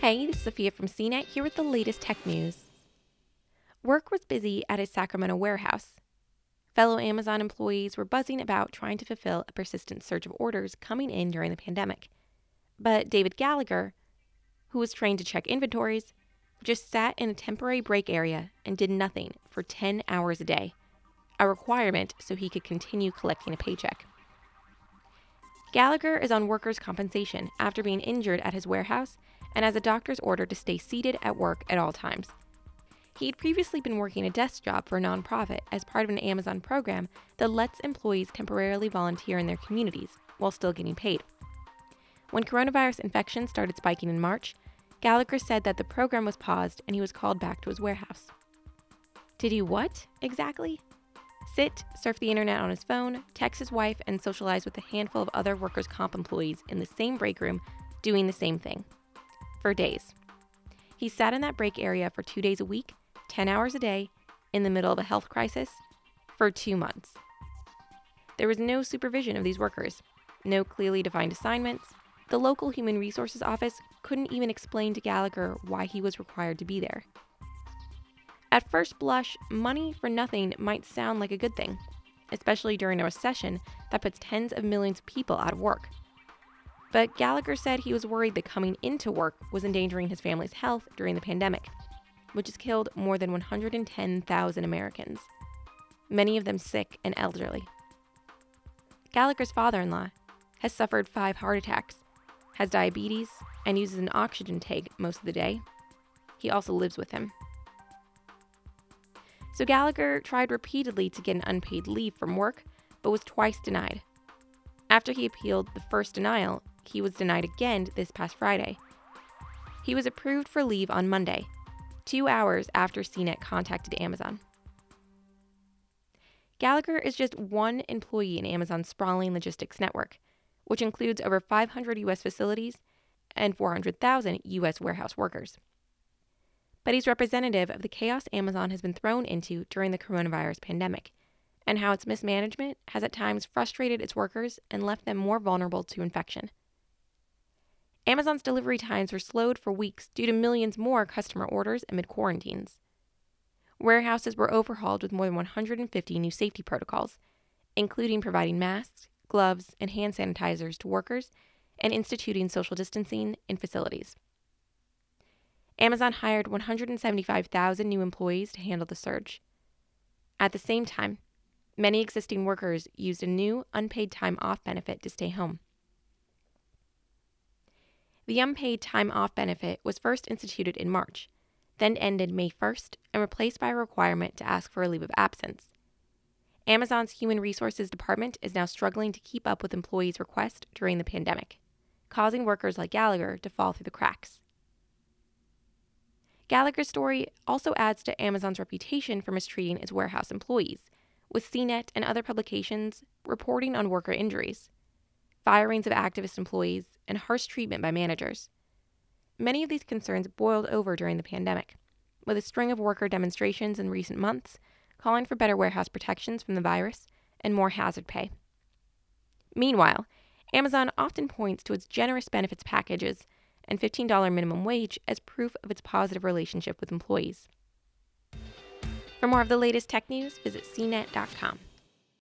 Hey, this is Sophia from CNET here with the latest tech news. Work was busy at his Sacramento warehouse. Fellow Amazon employees were buzzing about trying to fulfill a persistent surge of orders coming in during the pandemic. But David Gallagher, who was trained to check inventories, just sat in a temporary break area and did nothing for 10 hours a day, a requirement so he could continue collecting a paycheck. Gallagher is on workers' compensation after being injured at his warehouse and has a doctor's order to stay seated at work at all times. He had previously been working a desk job for a nonprofit as part of an Amazon program that lets employees temporarily volunteer in their communities while still getting paid. When coronavirus infections started spiking in March, Gallagher said that the program was paused and he was called back to his warehouse. Did he what, exactly? Sit, surf the internet on his phone, text his wife, and socialize with a handful of other workers' comp employees in the same break room doing the same thing for days. He sat in that break area for two days a week, 10 hours a day, in the middle of a health crisis, for two months. There was no supervision of these workers, no clearly defined assignments. The local human resources office couldn't even explain to Gallagher why he was required to be there. At first blush, money for nothing might sound like a good thing, especially during a recession that puts tens of millions of people out of work. But Gallagher said he was worried that coming into work was endangering his family's health during the pandemic, which has killed more than 110,000 Americans, many of them sick and elderly. Gallagher's father in law has suffered five heart attacks, has diabetes, and uses an oxygen tank most of the day. He also lives with him. So Gallagher tried repeatedly to get an unpaid leave from work, but was twice denied. After he appealed the first denial, he was denied again this past Friday. He was approved for leave on Monday, two hours after CNET contacted Amazon. Gallagher is just one employee in Amazon's sprawling logistics network, which includes over 500 U.S. facilities and 400,000 U.S. warehouse workers. But he's representative of the chaos Amazon has been thrown into during the coronavirus pandemic and how its mismanagement has at times frustrated its workers and left them more vulnerable to infection. Amazon's delivery times were slowed for weeks due to millions more customer orders amid quarantines. Warehouses were overhauled with more than 150 new safety protocols, including providing masks, gloves, and hand sanitizers to workers and instituting social distancing in facilities. Amazon hired 175,000 new employees to handle the surge. At the same time, many existing workers used a new unpaid time off benefit to stay home. The unpaid time off benefit was first instituted in March, then ended May 1st, and replaced by a requirement to ask for a leave of absence. Amazon's Human Resources Department is now struggling to keep up with employees' requests during the pandemic, causing workers like Gallagher to fall through the cracks. Gallagher's story also adds to Amazon's reputation for mistreating its warehouse employees, with CNET and other publications reporting on worker injuries firings of activist employees, and harsh treatment by managers. Many of these concerns boiled over during the pandemic, with a string of worker demonstrations in recent months calling for better warehouse protections from the virus and more hazard pay. Meanwhile, Amazon often points to its generous benefits packages and $15 minimum wage as proof of its positive relationship with employees. For more of the latest tech news, visit cnet.com.